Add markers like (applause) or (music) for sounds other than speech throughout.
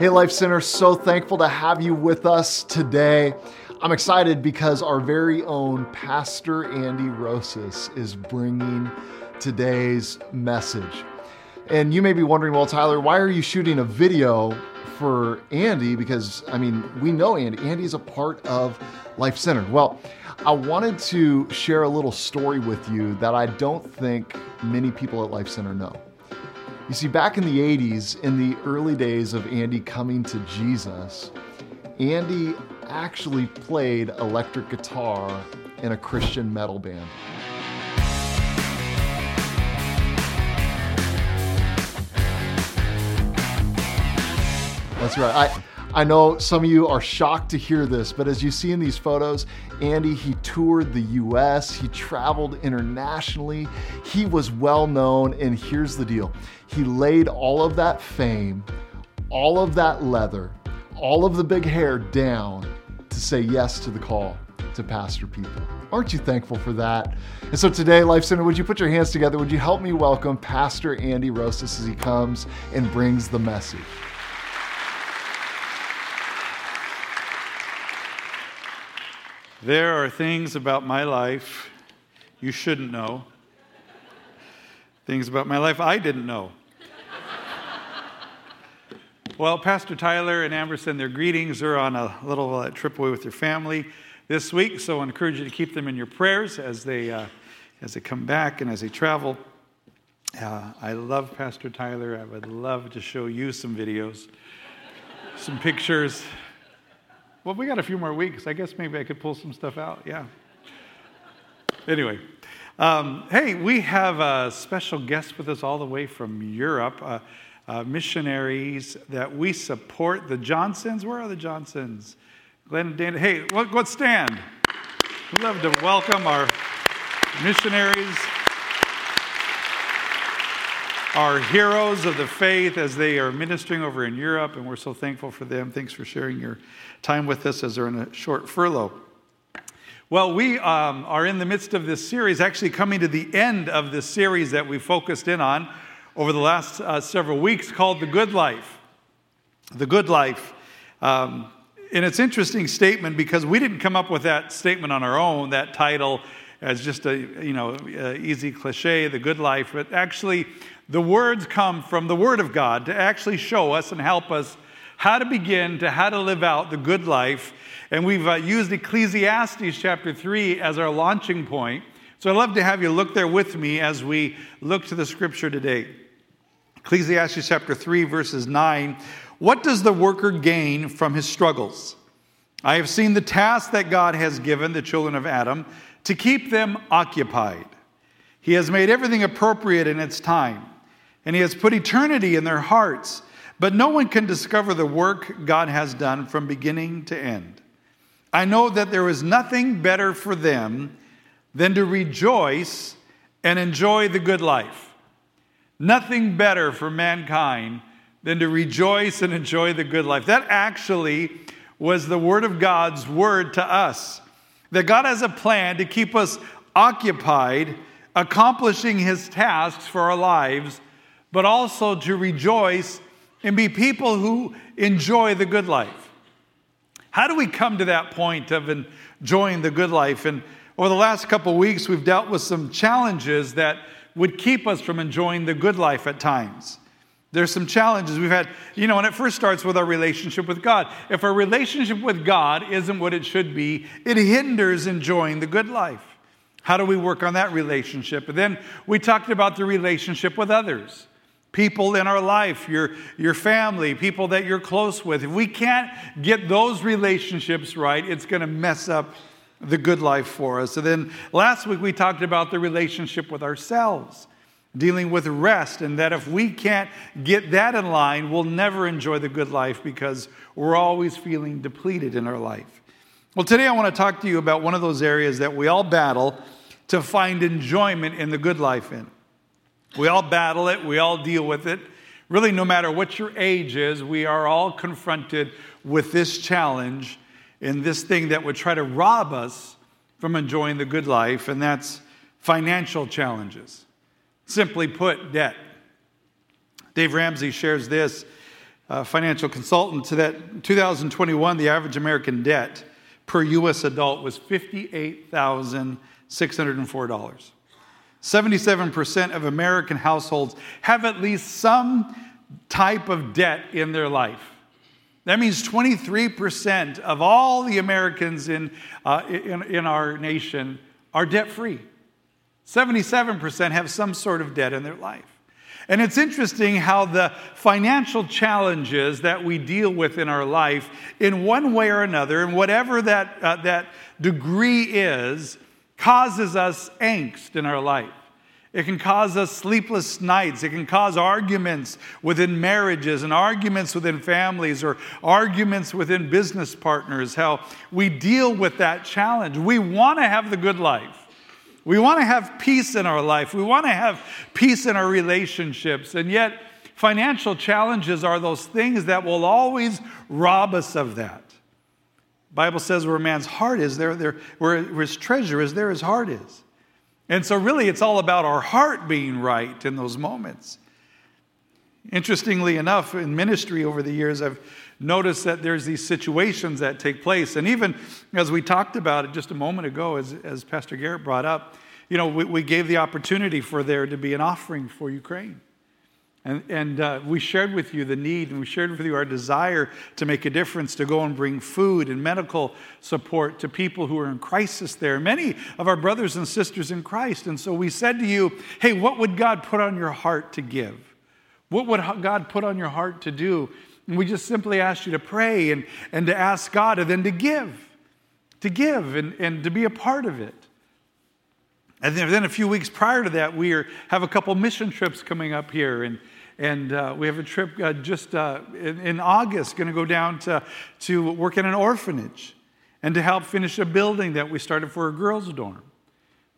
Hey, Life Center, so thankful to have you with us today. I'm excited because our very own Pastor Andy Rosas is bringing today's message. And you may be wondering, well, Tyler, why are you shooting a video for Andy? Because, I mean, we know Andy. Andy is a part of Life Center. Well, I wanted to share a little story with you that I don't think many people at Life Center know. You see, back in the 80s, in the early days of Andy coming to Jesus, Andy actually played electric guitar in a Christian metal band. That's right. I, I know some of you are shocked to hear this, but as you see in these photos, Andy, he toured the US, he traveled internationally, he was well known, and here's the deal he laid all of that fame, all of that leather, all of the big hair down to say yes to the call to pastor people. Aren't you thankful for that? And so today, Life Center, would you put your hands together? Would you help me welcome Pastor Andy Rosas as he comes and brings the message? There are things about my life you shouldn't know, things about my life I didn't know. Well, Pastor Tyler and Amber send their greetings. They're on a little uh, trip away with their family this week, so I encourage you to keep them in your prayers as they, uh, as they come back and as they travel. Uh, I love Pastor Tyler. I would love to show you some videos, some pictures. Well, we got a few more weeks. I guess maybe I could pull some stuff out. Yeah. Anyway, um, hey, we have a special guest with us all the way from Europe, uh, uh, missionaries that we support. The Johnsons. Where are the Johnsons? Glenn and Dan. Hey, let, let's stand. We'd love to welcome our missionaries our heroes of the faith as they are ministering over in Europe, and we're so thankful for them. Thanks for sharing your time with us as they're in a short furlough. Well, we um, are in the midst of this series, actually coming to the end of this series that we focused in on over the last uh, several weeks called The Good Life. The Good Life. Um, and it's interesting statement because we didn't come up with that statement on our own, that title as just a you know easy cliche, the good life, but actually the words come from the Word of God to actually show us and help us how to begin to how to live out the good life. And we've uh, used Ecclesiastes chapter 3 as our launching point. So I'd love to have you look there with me as we look to the scripture today. Ecclesiastes chapter 3, verses 9. What does the worker gain from his struggles? I have seen the task that God has given the children of Adam to keep them occupied. He has made everything appropriate in its time and He has put eternity in their hearts. But no one can discover the work God has done from beginning to end. I know that there is nothing better for them than to rejoice and enjoy the good life. Nothing better for mankind than to rejoice and enjoy the good life. That actually was the Word of God's word to us. That God has a plan to keep us occupied, accomplishing His tasks for our lives but also to rejoice and be people who enjoy the good life. How do we come to that point of enjoying the good life? And over the last couple weeks, we've dealt with some challenges that would keep us from enjoying the good life at times. There's some challenges we've had, you know, and it first starts with our relationship with God. If our relationship with God isn't what it should be, it hinders enjoying the good life. How do we work on that relationship? And then we talked about the relationship with others people in our life, your, your family, people that you're close with. If we can't get those relationships right, it's going to mess up the good life for us. And then last week we talked about the relationship with ourselves, dealing with rest, and that if we can't get that in line, we'll never enjoy the good life because we're always feeling depleted in our life. Well, today I want to talk to you about one of those areas that we all battle to find enjoyment in the good life in. We all battle it, we all deal with it. Really, no matter what your age is, we are all confronted with this challenge and this thing that would try to rob us from enjoying the good life, and that's financial challenges. Simply put, debt. Dave Ramsey shares this uh, financial consultant, to that 2021, the average American debt per U.S. adult was $58,604. 77% of American households have at least some type of debt in their life. That means 23% of all the Americans in, uh, in, in our nation are debt free. 77% have some sort of debt in their life. And it's interesting how the financial challenges that we deal with in our life, in one way or another, and whatever that, uh, that degree is, causes us angst in our life. It can cause us sleepless nights. It can cause arguments within marriages and arguments within families or arguments within business partners, how we deal with that challenge. We want to have the good life. We want to have peace in our life. We want to have peace in our relationships. And yet, financial challenges are those things that will always rob us of that. Bible says where a man's heart is, there, there where his treasure is, there his heart is. And so, really, it's all about our heart being right in those moments. Interestingly enough, in ministry over the years, I've noticed that there's these situations that take place. And even as we talked about it just a moment ago, as, as Pastor Garrett brought up, you know, we, we gave the opportunity for there to be an offering for Ukraine. And, and uh, we shared with you the need, and we shared with you our desire to make a difference, to go and bring food and medical support to people who are in crisis there, many of our brothers and sisters in Christ. And so we said to you, hey, what would God put on your heart to give? What would God put on your heart to do? And we just simply asked you to pray and, and to ask God and then to give, to give and, and to be a part of it. And then a few weeks prior to that, we are, have a couple mission trips coming up here. And, and uh, we have a trip uh, just uh, in, in, August, going to go down to, to work in an orphanage and to help finish a building that we started for a girls' dorm,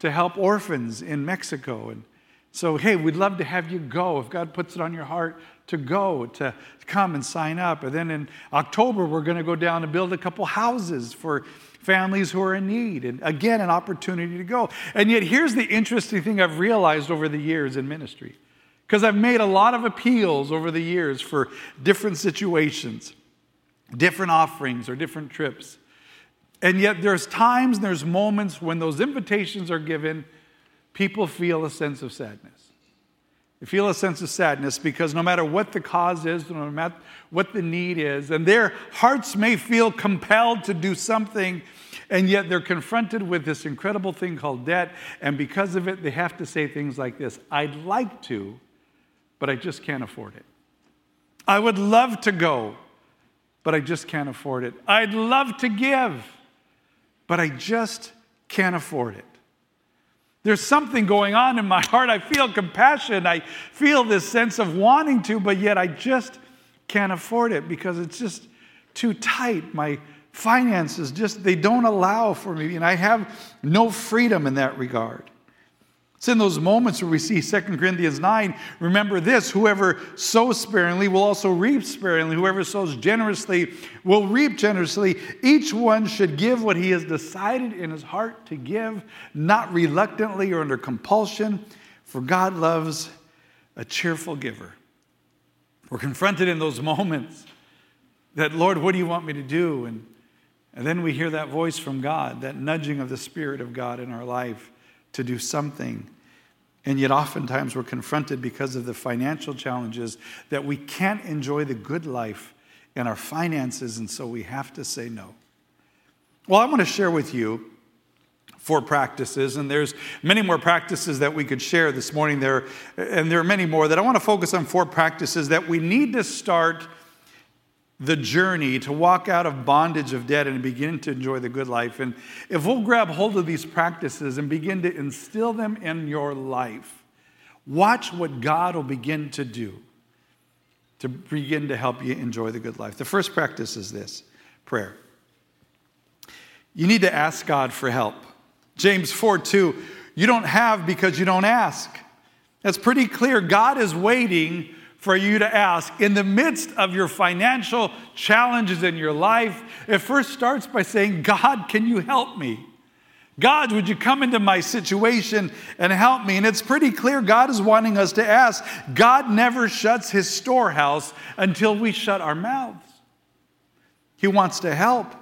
to help orphans in Mexico. And so, hey, we'd love to have you go if God puts it on your heart to go, to come and sign up. And then in October, we're going to go down and build a couple houses for families who are in need. And again, an opportunity to go. And yet, here's the interesting thing I've realized over the years in ministry because I've made a lot of appeals over the years for different situations, different offerings, or different trips. And yet, there's times, there's moments when those invitations are given, people feel a sense of sadness. They feel a sense of sadness because no matter what the cause is, no matter what the need is, and their hearts may feel compelled to do something, and yet they're confronted with this incredible thing called debt, and because of it, they have to say things like this I'd like to, but I just can't afford it. I would love to go, but I just can't afford it. I'd love to give, but I just can't afford it. There's something going on in my (laughs) heart. I feel compassion. I feel this sense of wanting to, but yet I just can't afford it because it's just too tight. My finances just, they don't allow for me, and I have no freedom in that regard. It's in those moments where we see 2 Corinthians 9. Remember this whoever sows sparingly will also reap sparingly. Whoever sows generously will reap generously. Each one should give what he has decided in his heart to give, not reluctantly or under compulsion, for God loves a cheerful giver. We're confronted in those moments that, Lord, what do you want me to do? And, and then we hear that voice from God, that nudging of the Spirit of God in our life to do something. And yet, oftentimes, we're confronted because of the financial challenges that we can't enjoy the good life in our finances, and so we have to say no. Well, I want to share with you four practices, and there's many more practices that we could share this morning there, and there are many more that I want to focus on four practices that we need to start the journey to walk out of bondage of debt and begin to enjoy the good life. And if we'll grab hold of these practices and begin to instill them in your life, watch what God will begin to do to begin to help you enjoy the good life. The first practice is this prayer. You need to ask God for help. James 4 2, you don't have because you don't ask. That's pretty clear. God is waiting for you to ask. In the midst of your financial challenges in your life, it first starts by saying, God, can you help me? God, would you come into my situation and help me? And it's pretty clear God is wanting us to ask. God never shuts his storehouse until we shut our mouths. He wants to help,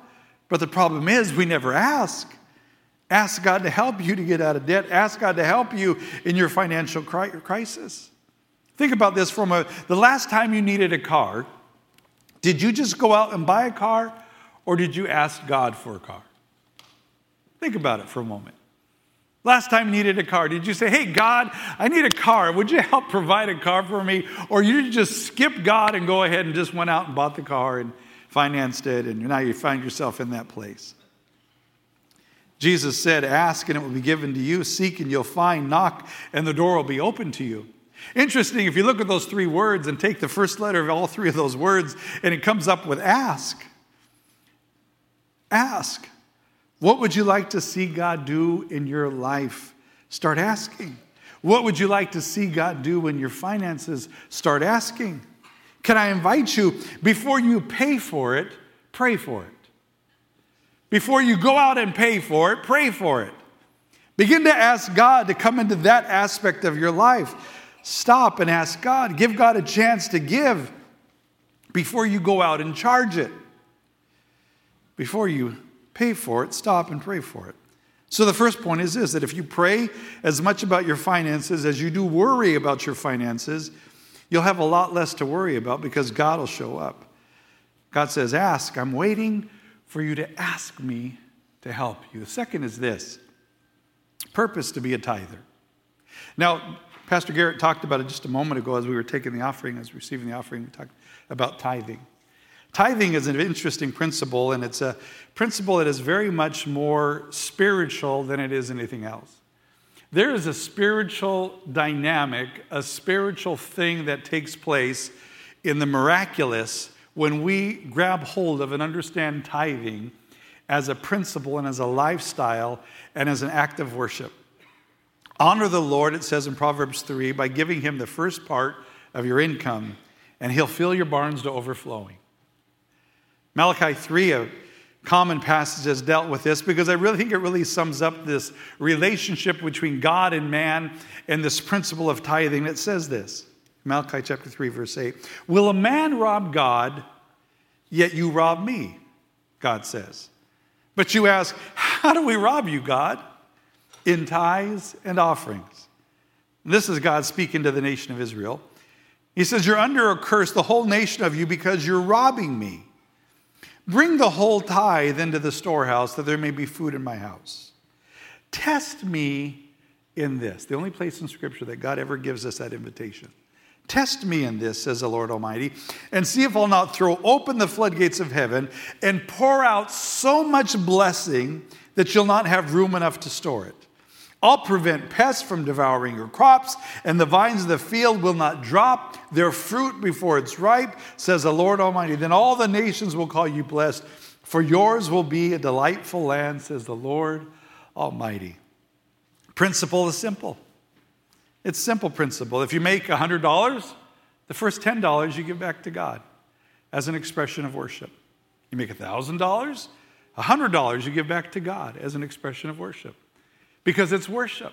but the problem is we never ask. Ask God to help you to get out of debt. Ask God to help you in your financial crisis. Think about this from a, moment. the last time you needed a car, did you just go out and buy a car or did you ask God for a car? Think about it for a moment. Last time you needed a car, did you say, Hey, God, I need a car. Would you help provide a car for me? Or you just skip God and go ahead and just went out and bought the car and financed it, and now you find yourself in that place? Jesus said, Ask and it will be given to you, seek and you'll find, knock and the door will be open to you. Interesting, if you look at those three words and take the first letter of all three of those words, and it comes up with ask. Ask. What would you like to see God do in your life? Start asking. What would you like to see God do in your finances? Start asking. Can I invite you, before you pay for it, pray for it. Before you go out and pay for it, pray for it. Begin to ask God to come into that aspect of your life. Stop and ask God. Give God a chance to give before you go out and charge it. Before you pay for it, stop and pray for it. So, the first point is this that if you pray as much about your finances as you do worry about your finances, you'll have a lot less to worry about because God will show up. God says, Ask. I'm waiting for you to ask me to help you. The second is this purpose to be a tither. Now, Pastor Garrett talked about it just a moment ago as we were taking the offering, as receiving the offering. We talked about tithing. Tithing is an interesting principle, and it's a principle that is very much more spiritual than it is anything else. There is a spiritual dynamic, a spiritual thing that takes place in the miraculous when we grab hold of and understand tithing as a principle and as a lifestyle and as an act of worship. Honor the Lord, it says in Proverbs 3, by giving him the first part of your income, and he'll fill your barns to overflowing. Malachi 3, a common passage, has dealt with this because I really think it really sums up this relationship between God and man and this principle of tithing. It says this Malachi chapter 3, verse 8 Will a man rob God, yet you rob me? God says. But you ask, How do we rob you, God? In tithes and offerings. this is God speaking to the nation of Israel. He says, You're under a curse, the whole nation of you, because you're robbing me. Bring the whole tithe into the storehouse that there may be food in my house. Test me in this. The only place in Scripture that God ever gives us that invitation. Test me in this, says the Lord Almighty, and see if I'll not throw open the floodgates of heaven and pour out so much blessing that you'll not have room enough to store it. I'll prevent pests from devouring your crops, and the vines of the field will not drop their fruit before it's ripe, says the Lord Almighty. Then all the nations will call you blessed, for yours will be a delightful land, says the Lord Almighty. Principle is simple. It's simple principle. If you make $100, the first $10 you give back to God as an expression of worship. You make $1,000, $100 you give back to God as an expression of worship because it's worship.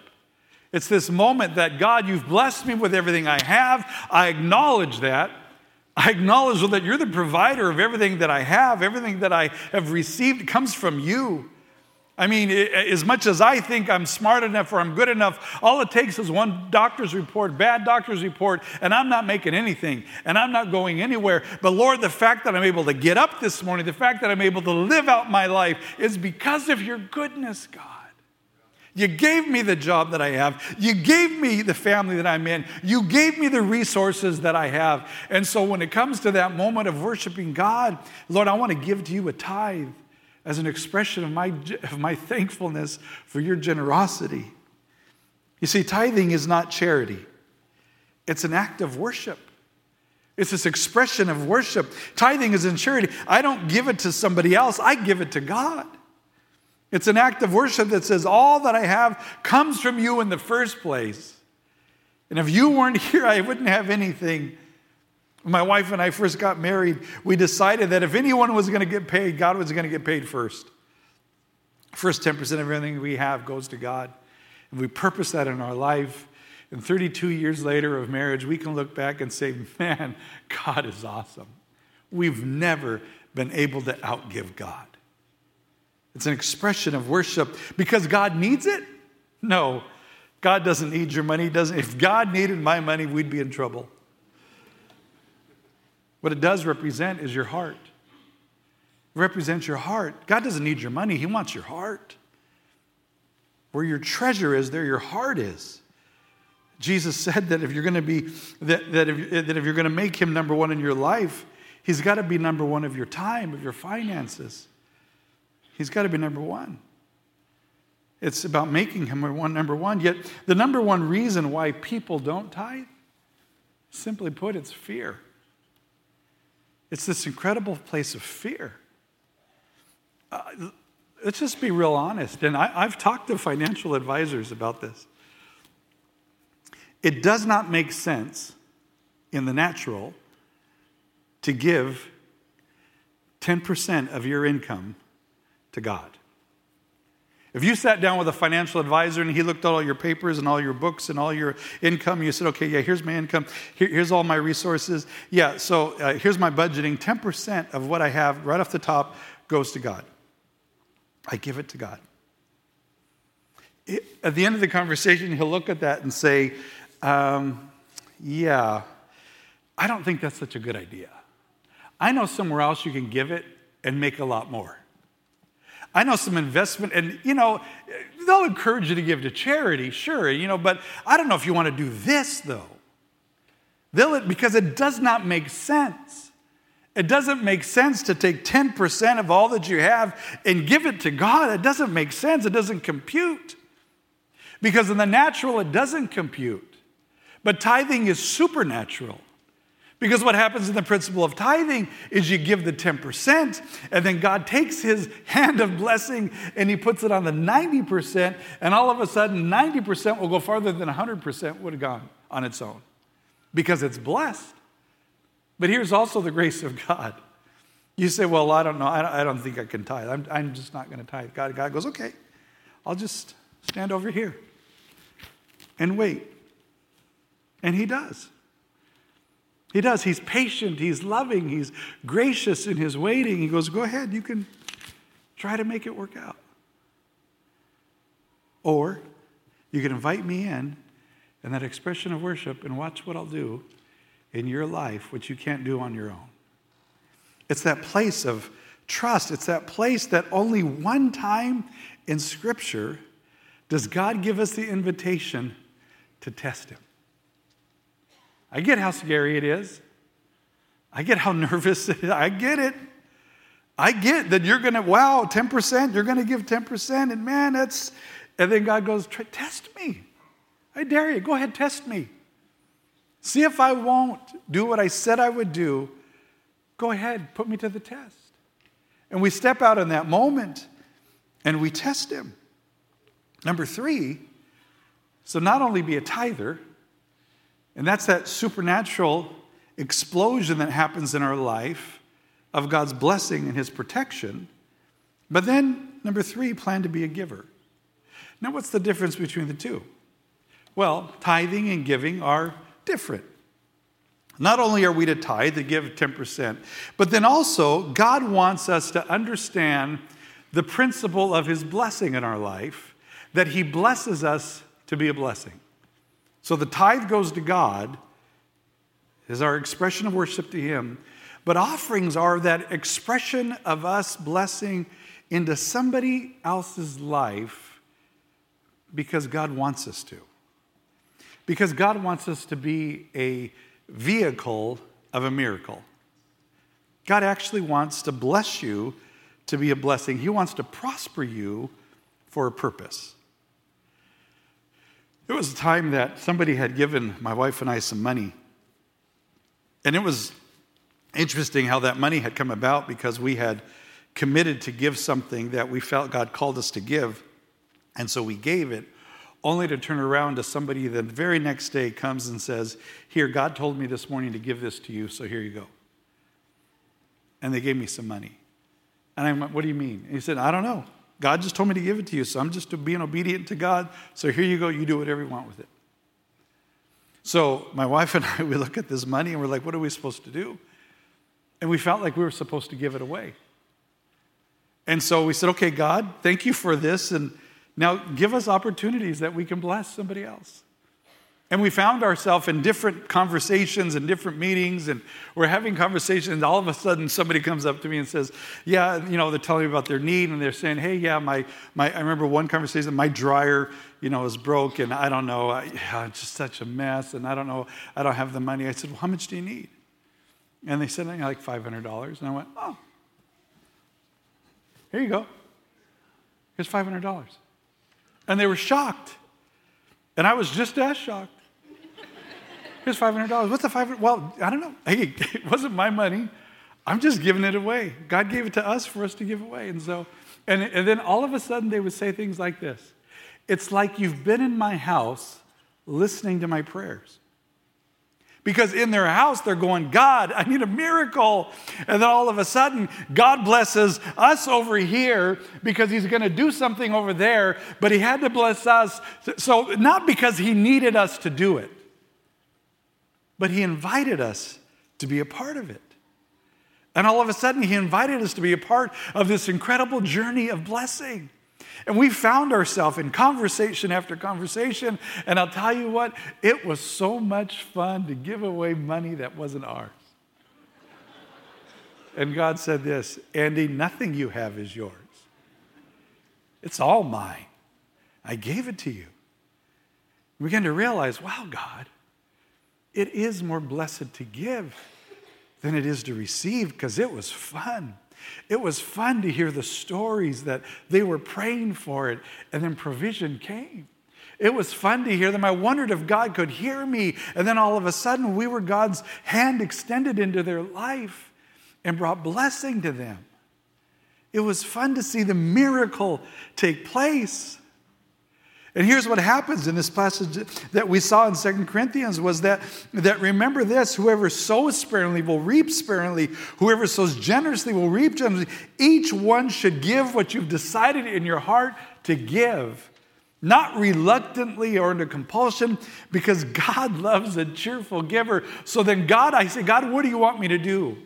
It's this moment that God, you've blessed me with everything I have. I acknowledge that. I acknowledge that you're the provider of everything that I have, everything that I have received comes from you. I mean, as much as I think I'm smart enough or I'm good enough, all it takes is one doctor's report, bad doctor's report, and I'm not making anything and I'm not going anywhere. But Lord, the fact that I'm able to get up this morning, the fact that I'm able to live out my life is because of your goodness, God. You gave me the job that I have. You gave me the family that I'm in. You gave me the resources that I have. And so when it comes to that moment of worshiping God, Lord, I want to give to you a tithe as an expression of my, of my thankfulness for your generosity. You see, tithing is not charity, it's an act of worship. It's this expression of worship. Tithing is in charity. I don't give it to somebody else, I give it to God. It's an act of worship that says, All that I have comes from you in the first place. And if you weren't (laughs) here, I wouldn't have anything. When my wife and I first got married, we decided that if anyone was going to get paid, God was going to get paid first. First 10% of everything we have goes to God. And we purpose that in our life. And 32 years later of marriage, we can look back and say, man, (laughs) God is awesome. We've never been able to outgive God. It's an expression of worship because God needs it? No, God doesn't need your money. Doesn't, if God needed my money, we'd be in trouble. What it does represent is your heart. It represents your heart. God doesn't need your money, He wants your heart. Where your treasure is, there your heart is. Jesus said that if you're going to be, that, that, if, that if you're going to make him number one in your life, he's got to be number one of your time, of your finances. He's got to be number one. It's about making him one number one. Yet the number one reason why people don't tithe, simply put, it's fear. It's this incredible place of fear. Uh, let's just be real honest. And I, I've talked to financial advisors about this. It does not make sense in the natural to give 10% of your income to God. If you sat down with a financial advisor and he looked at all your papers and all your books and all your income, you said, okay, yeah, here's my income, Here, here's all my resources. Yeah, so uh, here's my budgeting. 10% of what I have right off the top goes to God. I give it to God. It, at the end of the conversation, he'll look at that and say, um, yeah, I don't think that's such a good idea. I know somewhere else you can give it and make a lot more. I know some investment, and you know, they'll encourage you to give to charity, sure, you know, but I don't know if you want to do this though. They'll, it because it does not make sense. It doesn't make sense to take 10% of all that you have and give it to God. It doesn't make sense. It doesn't compute. Because in the natural, it doesn't compute. But tithing is supernatural. Because what happens in the principle of tithing is you give the 10%, and then God takes his hand of blessing and he puts it on the 90%, and all of a sudden, 90% will go farther than 100% would have gone on its own because it's blessed. But here's also the grace of God. You say, Well, I don't know. I don't, think I can tithe. I'm, I'm just not going to tithe. God, God goes, Okay, I'll just stand over here and wait. And he does. He does. He's patient, he's loving, he's gracious in his waiting. He goes, Go ahead, you can try to make it work out. Or you can invite me in in that expression of worship and watch what I'll do in your life, which you can't do on your own. It's that place of trust. It's that place that only one time in Scripture does God give us the invitation to test Him. I get how scary it is. I get how (laughs) nervous it is. I get it. I get that you're going to, wow, 10%, you're going to give 10%, and man, that's, and then God goes, test me. I dare you, go ahead, test me. See if I won't do what I said I would do. Go ahead, put me to the test. And we step out in that moment and we test him. Number three, so not only be a tither, and that's that supernatural explosion that happens in our life of God's blessing and His protection. But then, number three, plan to be a giver. Now, what's the difference between the two? Well, tithing and giving are different. Not only are we to tithe, to give 10%, but then also God wants us to understand the principle of His blessing in our life, that He blesses us to be a blessing. So the tithe goes to God, is our expression of worship to Him. But offerings are that expression of us blessing into somebody else's life because God wants us to. Because God wants us to be a vehicle of a miracle. God actually wants to bless you to be a blessing, He wants to prosper you for a purpose. It was a time that somebody had given my wife and I some money. And it was interesting how that money had come about because we had committed to give something that we felt God called us to give. And so we gave it, only to turn around to somebody the very next day comes and says, Here, God told me this morning to give this to you, so here you go. And they gave me some money. And I went, What do you mean? And he said, I don't know. God just told me to give it to you, so I'm just being obedient to God. So here you go, you do whatever you want with it. So my wife and (laughs) I, we look at this money and we're like, what are we supposed to do? And we felt like we were supposed to give it away. And so we said, okay, God, thank you for this. And now give us opportunities that we can bless somebody else. And we found ourselves in different conversations and different meetings, and we're having conversations. And all of a sudden, somebody comes up to me and says, "Yeah, you know, they're telling me about their need, and they're saying, hey, yeah, my, my I remember one conversation, my dryer, you know, is broke, and I don't know, I, yeah, it's just such a mess, and I don't know, I don't have the money." I said, "Well, how much do you need?" And they said, "Like five hundred dollars." And I went, "Oh, here you go. Here's five hundred dollars." And they were shocked, and I was just as shocked. Here's $500. What's the 500? Well, I don't know. (laughs) Hey, it wasn't my money. I'm just giving it away. God gave it to us for us to give away. And so, and, and then all of a sudden they would say things like this It's like you've been in my house listening to my prayers. Because in their house, they're going, God, I need a miracle. And then all of a sudden, God blesses us over here because He's going to do something over there, but He had to bless us. So, not because He needed us to do it, but He invited us to be a part of it. And all of a sudden, He invited us to be a part of this incredible journey of blessing. And we found ourselves in conversation after conversation. And I'll tell you what, it was so much fun to give away money that wasn't ours. And God said this Andy, nothing you have is yours, it's all mine. I gave it to you. We began to realize, wow, God, it is more blessed to give than it is to receive because it was fun. It was fun to hear the stories that they were praying for it, and then provision came. It was fun to hear them. I wondered if God could hear me. And then all of a sudden, we were God's hand extended into their life and brought blessing to them. It was fun to see the miracle take place. And here's what happens in this passage that we saw in Second Corinthians was that, that remember this whoever sows sparingly will reap sparingly, whoever sows generously will reap generously. Each one should give what you've decided in your heart to give, not reluctantly or under compulsion, because God (laughs) loves a cheerful giver. So then, God, I say, God, what do you want me to do?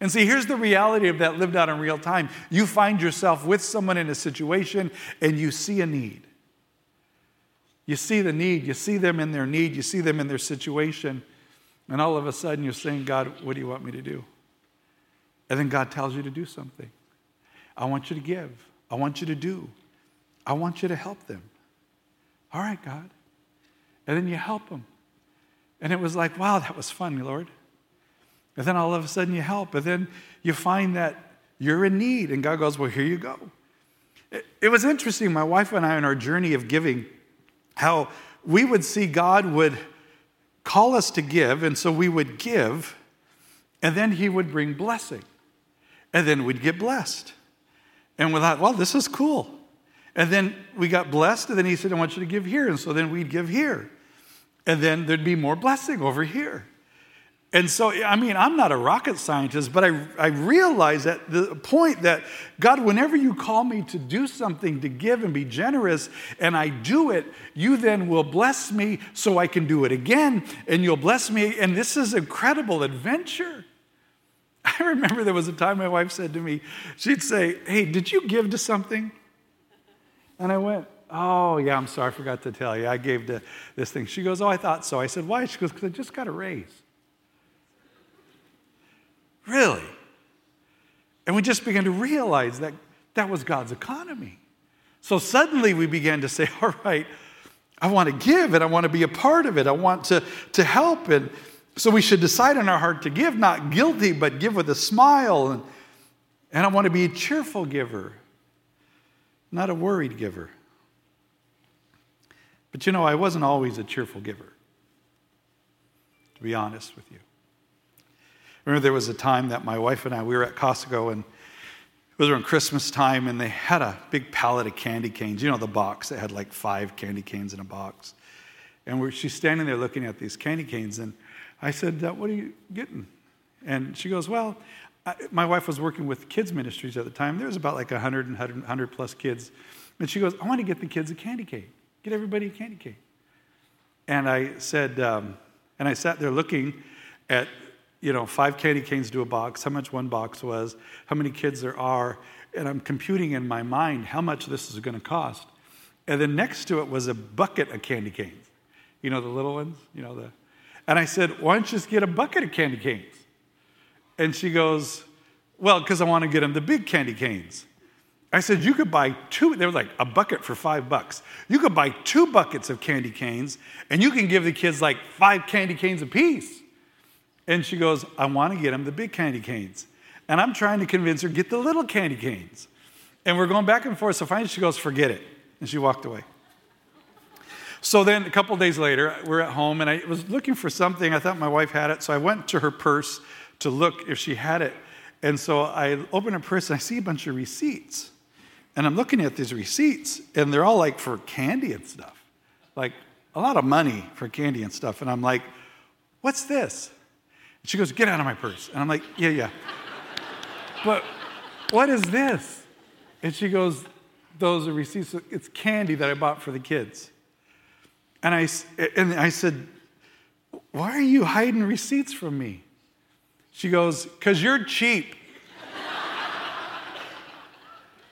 And see, here's the reality of that lived out in real time. You find yourself with someone in a situation and you see a need. You see the need, you see them in their need, you see them in their situation, and all of a sudden you're saying, God, what do you want me to do? And then God tells you to do something. I want you to give, I want you to do, I want you to help them. All right, God. And then you help them. And it was like, wow, that was fun, Lord. And then all of a sudden you help. And then you find that you're in need. And God goes, well, here you go. It, it was interesting. My wife and I, on our journey of giving, how we would see God would call us to give, and so we would give, and then He would bring blessing. And then we'd get blessed. And we thought, well, this is cool. And then we got blessed, and then He said, I want you to give here. And so then we'd give here. And then there'd be more blessing over here. And so, I mean, I'm not a rocket scientist, but I, I realize at the point that God, whenever you call me to do something, to give and be generous, and I do it, you then will bless me so I can do it again, and you'll bless me. And this is incredible adventure. (laughs) I remember there was a time my wife said to me, she'd say, Hey, did you give to something? And I went, Oh, yeah, I'm sorry, I forgot to tell you. I gave to this thing. She goes, Oh, I thought so. I said, Why? She goes, Because I just got a raise. Really? And we just began to realize that that was God's economy. So suddenly we began to say, (laughs) all right, I want to give and I want to be a part of it. I want to, to help. And so we should decide in our heart to give, not guilty, but give with a smile. And, and I want to be a cheerful giver, not a worried giver. But you know, I wasn't always a cheerful giver, to be honest with you remember there was a time that my wife and I, we were at Costco and it was around Christmas time and they had a big pallet of candy canes. You know, the box that had like five candy canes in a box. And she's standing there looking at these candy canes and I said, What are you getting? And she goes, Well, I, my wife was working with kids ministries at the time. There was about like 100 and 100, 100 plus kids. And she goes, I want to get the kids a candy cane. Get everybody a candy cane. And I said, um, and I sat there looking at, you know, five candy canes to a box, how much one box was, how many kids there are, and I'm computing in my mind how much this is going to cost. And then next to it was a bucket of candy canes. You know, the little ones, you know, the. And I said, why don't you just get a bucket of candy canes? And she goes, well, because I want to get them the big candy canes. I said, you could buy two, they were like a bucket for five bucks. You could buy two buckets of candy canes and you can give the kids like five candy canes apiece. And she goes, I want to get them the big candy canes. And I'm trying to convince her, get the little candy canes. And we're going back and forth. So finally she goes, forget it. And she walked away. So then a couple days later, we're at home and I was looking for something. I thought my wife had it. So I went to her purse to look if she had it. And so I open her purse and I see a bunch of receipts. And I'm looking at these receipts and they're all like for candy and stuff. Like a lot of money for candy and stuff. And I'm like, what's this? She goes, get out of my purse. And I'm like, yeah, yeah. but what is this? And she goes, those are receipts. It's candy that I bought for the kids. And I, and I said, why are you hiding receipts from me? She goes, because you're cheap.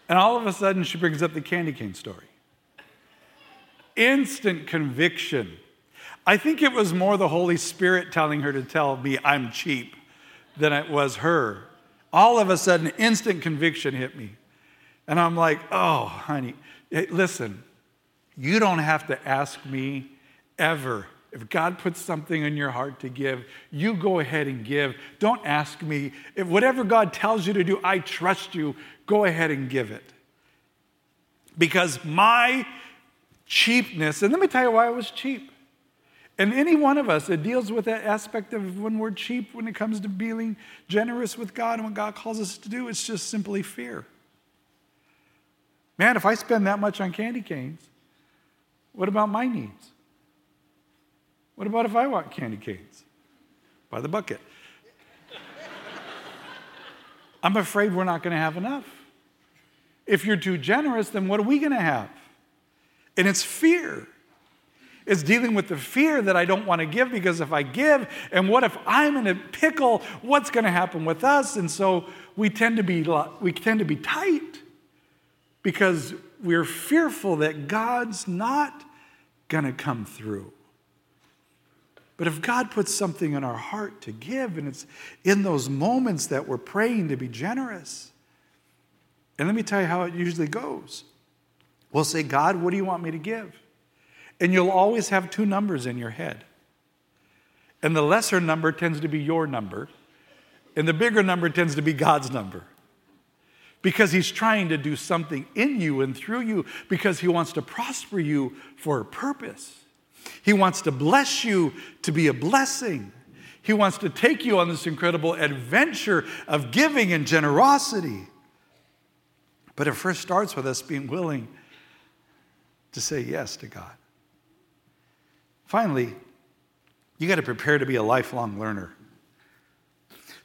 and all of a sudden, she brings up the candy cane story. Instant conviction. I think it was more the Holy Spirit telling her to tell me I'm cheap than it was her. All of a sudden, instant conviction hit me. And I'm like, oh, honey, hey, listen, you don't have to ask me ever. If God puts something in your heart to give, you go ahead and give. Don't ask me. If whatever God tells you to do, I trust you. Go ahead and give it. Because my cheapness, and let me tell you why I was cheap. And any one of us that deals with that aspect of when we're cheap when it comes to being generous with God and what God calls us to do, it's just simply fear. Man, if I spend that much on candy canes, what about my needs? What about if I want candy canes? By the bucket. (laughs) I'm afraid we're not going to have enough. If you're too generous, then what are we going to have? And it's fear. It's dealing with the fear that I don't want to give because if I give, and what if I'm in a pickle? What's going to happen with us? And so we tend to be we tend to be tight because we're fearful that God's not going to come through. But if God puts something in our heart to give, and it's in those moments that we're praying to be generous, and let me tell you how it usually goes. We'll say, God, what do you want me to give? And you'll always have two numbers in your head. And the lesser number tends to be your number, and the bigger number tends to be God's number because he's trying to do something in you and through you because he wants to prosper you for a purpose. He wants to bless you to be a blessing. He wants to take you on this incredible adventure of giving and generosity. But it first starts with us being willing to say yes to God. Finally, you got to prepare to be a lifelong learner.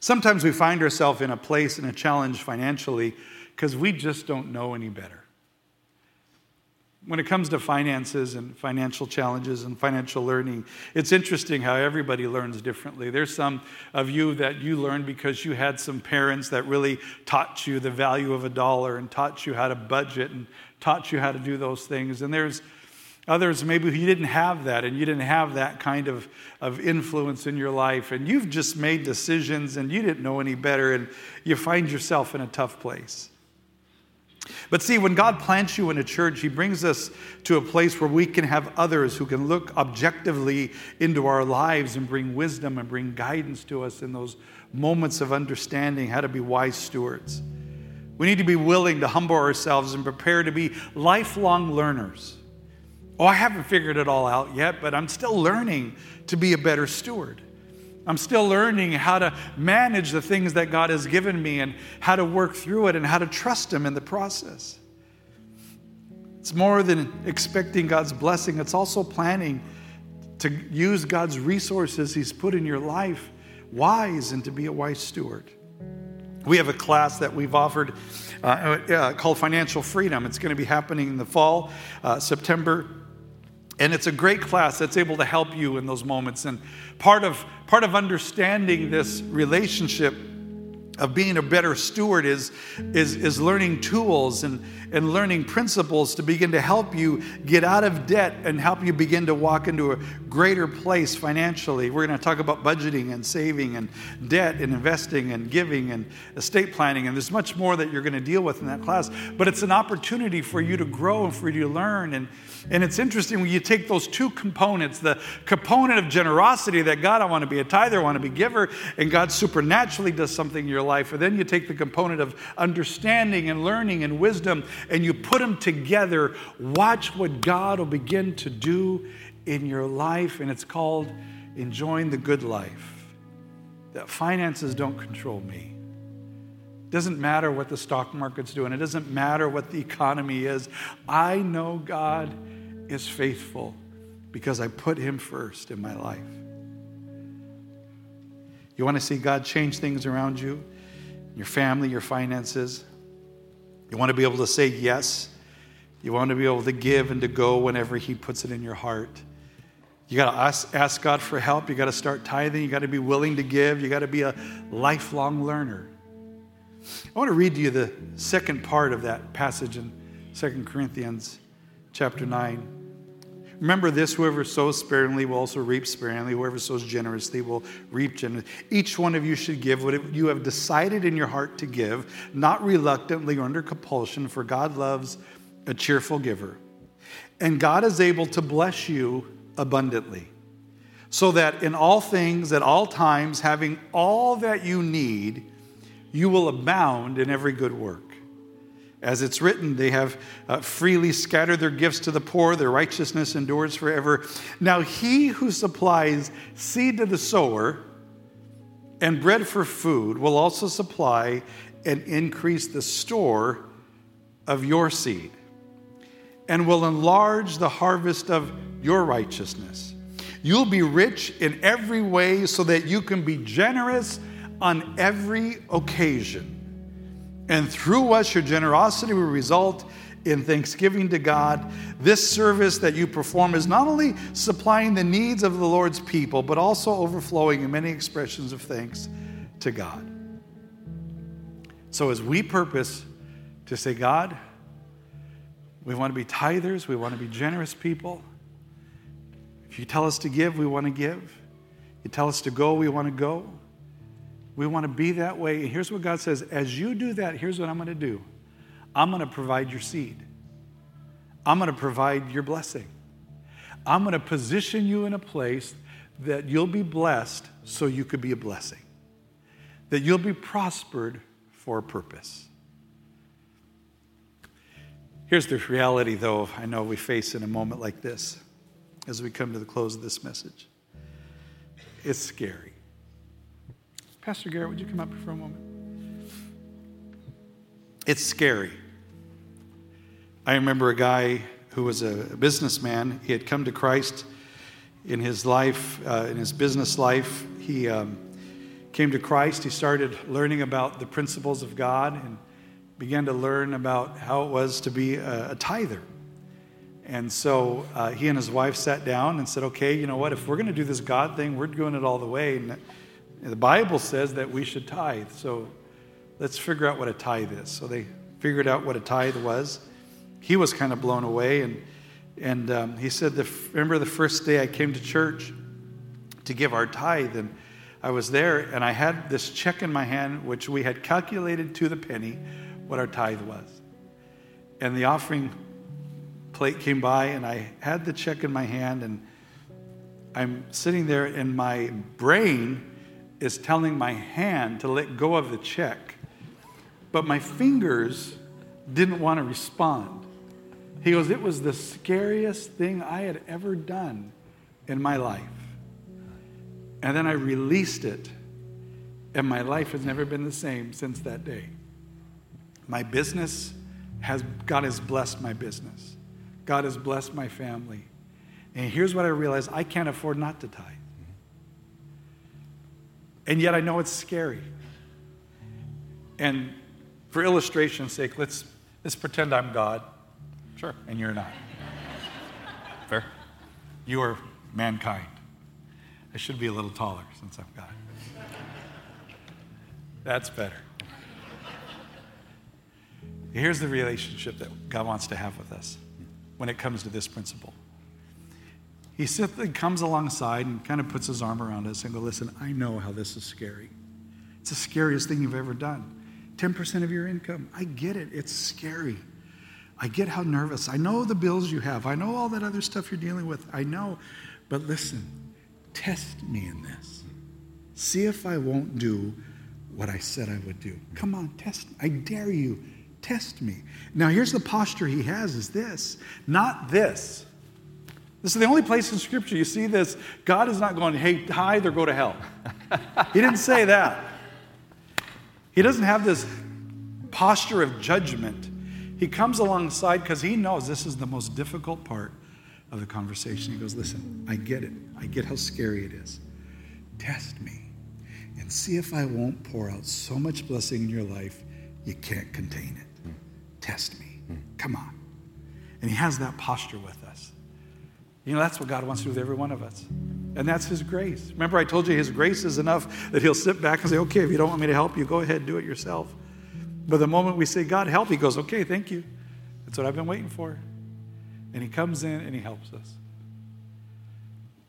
Sometimes we find ourselves in a place in a challenge financially because we just don't know any better. When it comes to finances and financial challenges and financial learning, it's interesting how everybody learns differently. There's some of you that you learned because you had some parents that really taught you the value of a dollar and taught you how to budget and taught you how to do those things. And there's Others, maybe you didn't have that and you didn't have that kind of, of influence in your life, and you've just made decisions and you didn't know any better, and you find yourself in a tough place. But see, when God plants you in a church, He brings us to a place where we can have others who can look objectively into our lives and bring wisdom and bring guidance to us in those moments of understanding how to be wise stewards. We need to be willing to humble ourselves and prepare to be lifelong learners. Oh, I haven't figured it all out yet, but I'm still learning to be a better steward. I'm still learning how to manage the things that God has given me and how to work through it and how to trust Him in the process. It's more than expecting God's blessing, it's also planning to use God's resources He's put in your life wise and to be a wise steward. We have a class that we've offered uh, uh, called Financial Freedom. It's going to be happening in the fall, uh, September. And it's a great class that's able to help you in those moments. And part of, part of understanding this relationship of being a better steward is, is, is learning tools and, and learning principles to begin to help you get out of debt and help you begin to walk into a greater place financially. We're going to talk about budgeting and saving and debt and investing and giving and estate planning. And there's much more that you're going to deal with in that class. But it's an opportunity for you to grow and for you to learn. And, and it's interesting when you take those two components the component of generosity that God, I want to be a tither, I want to be a giver, and God supernaturally does something in your life. Or then you take the component of understanding and learning and wisdom and you put them together. Watch what God will begin to do in your life. And it's called enjoying the good life. That finances don't control me. It doesn't matter what the stock market's doing. It doesn't matter what the economy is. I know God is faithful because I put Him first in my life. You want to see God change things around you, your family, your finances? You want to be able to say yes. You want to be able to give and to go whenever He puts it in your heart. You got to ask, ask God for help. You got to start tithing. You got to be willing to give. You got to be a lifelong learner. I want to read to you the second part of that passage in 2 Corinthians chapter 9. Remember this whoever sows sparingly will also reap sparingly. Whoever sows generously will reap generously. Each one of you should give what you have decided in your heart to give, not reluctantly or under compulsion, for God loves a cheerful giver. And God is able to bless you abundantly, so that in all things, at all times, having all that you need, you will abound in every good work. As it's written, they have uh, freely scattered their gifts to the poor, their righteousness endures forever. Now, he who supplies seed to the sower and bread for food will also supply and increase the store of your seed and will enlarge the harvest of your righteousness. You'll be rich in every way so that you can be generous on every occasion. And through us, your generosity will result in thanksgiving to God. This service that you perform is not only supplying the needs of the Lord's people, but also overflowing in many expressions of thanks to God. So, as we purpose to say, God, we want to be tithers, we want to be generous people. If you tell us to give, we want to give. You tell us to go, we want to go. We want to be that way. And here's what God says as you do that, here's what I'm going to do I'm going to provide your seed, I'm going to provide your blessing. I'm going to position you in a place that you'll be blessed so you could be a blessing, that you'll be prospered for a purpose. Here's the reality, though, I know we face in a moment like this as we come to the close of this message. It's scary. Pastor Garrett, would you come up for a moment? It's scary. I remember a guy who was a businessman. He had come to Christ in his life, uh, in his business life. He um, came to Christ. He started learning about the principles of God and began to learn about how it was to be a, a tither. And so uh, he and his wife sat down and said, okay, you know what? If we're going to do this God thing, we're doing it all the way. And the Bible says that we should tithe. So let's figure out what a tithe is. So they figured out what a tithe was. He was kind of blown away. And, and um, he said, the, Remember the first day I came to church to give our tithe? And I was there and I had this check in my hand, which we had calculated to the penny what our tithe was. And the offering plate came by and I had the check in my hand and I'm sitting there and my brain is telling my hand to let go of the check, but my fingers didn't want to respond. He goes, It was the scariest thing I had ever done in my life. And then I released it, and my life has never been the same since that day. My business has, God has blessed my business. God has blessed my family. And here's what I realized I can't afford not to tithe. And yet I know it's scary. And for illustration's sake, let's, let's pretend I'm God. Sure. And you're not. (laughs) Fair? You are mankind. I should be a little taller since I'm God. That's better. Here's the relationship that God wants to have with us when it comes to this principle. He comes alongside and kind of puts his arm around us and go, listen, I know how this is scary. It's the scariest thing you've ever done. 10% of your income. I get it. It's scary. I get how nervous. I know the bills you have. I know all that other stuff you're dealing with. I know. But listen, test me in this. See if I won't do what I said I would do. Come on, test me. I dare you. Test me. Now here's the posture he has is this, not this. This is the only place in scripture you see this. God is not going, hey, tithe or go to hell. he didn't say that. He doesn't have this posture of judgment. He comes alongside because he knows this is the most difficult part of the conversation. He goes, Listen, I get it. I get how scary it is. Test me and see if I won't pour out so much blessing in your life you can't contain it. Test me. Come on. And he has that posture with us. You know, that's what God wants to do with every one of us. And that's His grace. Remember, I told you His grace is enough that He'll sit back and say, okay, if you don't want me to help you, go ahead, do it yourself. But the moment we say, God, help, He goes, okay, thank you. That's what I've been waiting for. And He comes in and He helps us.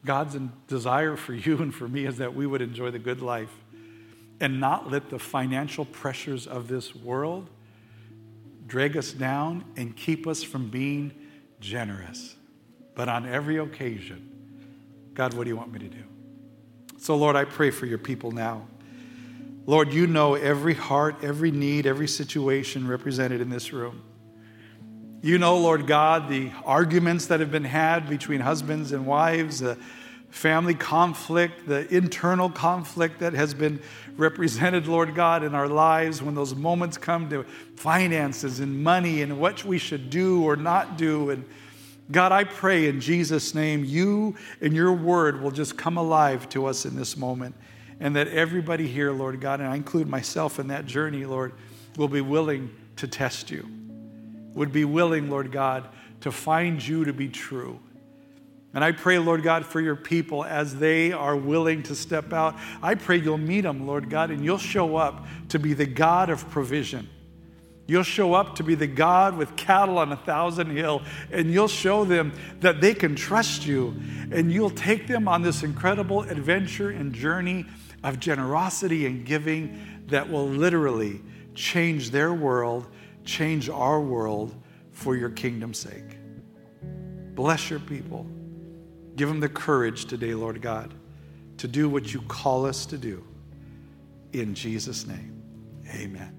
God's desire for you and for me is that we would enjoy the good life and not let the financial pressures of this world drag us down and keep us from being generous. But on every occasion, God, what do you want me to do? So, Lord, I pray for your people now. Lord, you know every heart, every need, every situation represented in this room. You know, Lord God, the arguments that have been had between husbands and wives, the family conflict, the internal conflict that has been represented, Lord God, in our lives when those moments come to finances and money and what we should do or not do. And God, I pray in Jesus' name, you and your word will just come alive to us in this moment. And that everybody here, Lord God, and I include myself in that journey, Lord, will be willing to test you, would be willing, Lord God, to find you to be true and I pray, Lord God, for your people as they are willing to step out. I pray you'll meet them, Lord God, and you'll show up to be the God of provision. You'll show up to be the God with cattle on a thousand hill, and you'll show them that they can trust you, and you'll take them on this incredible adventure and journey of generosity and giving that will literally change their world, change our world for your kingdom's sake. Bless your people. Give them the courage today, Lord God, to do what you call us to do. In Jesus' name, amen.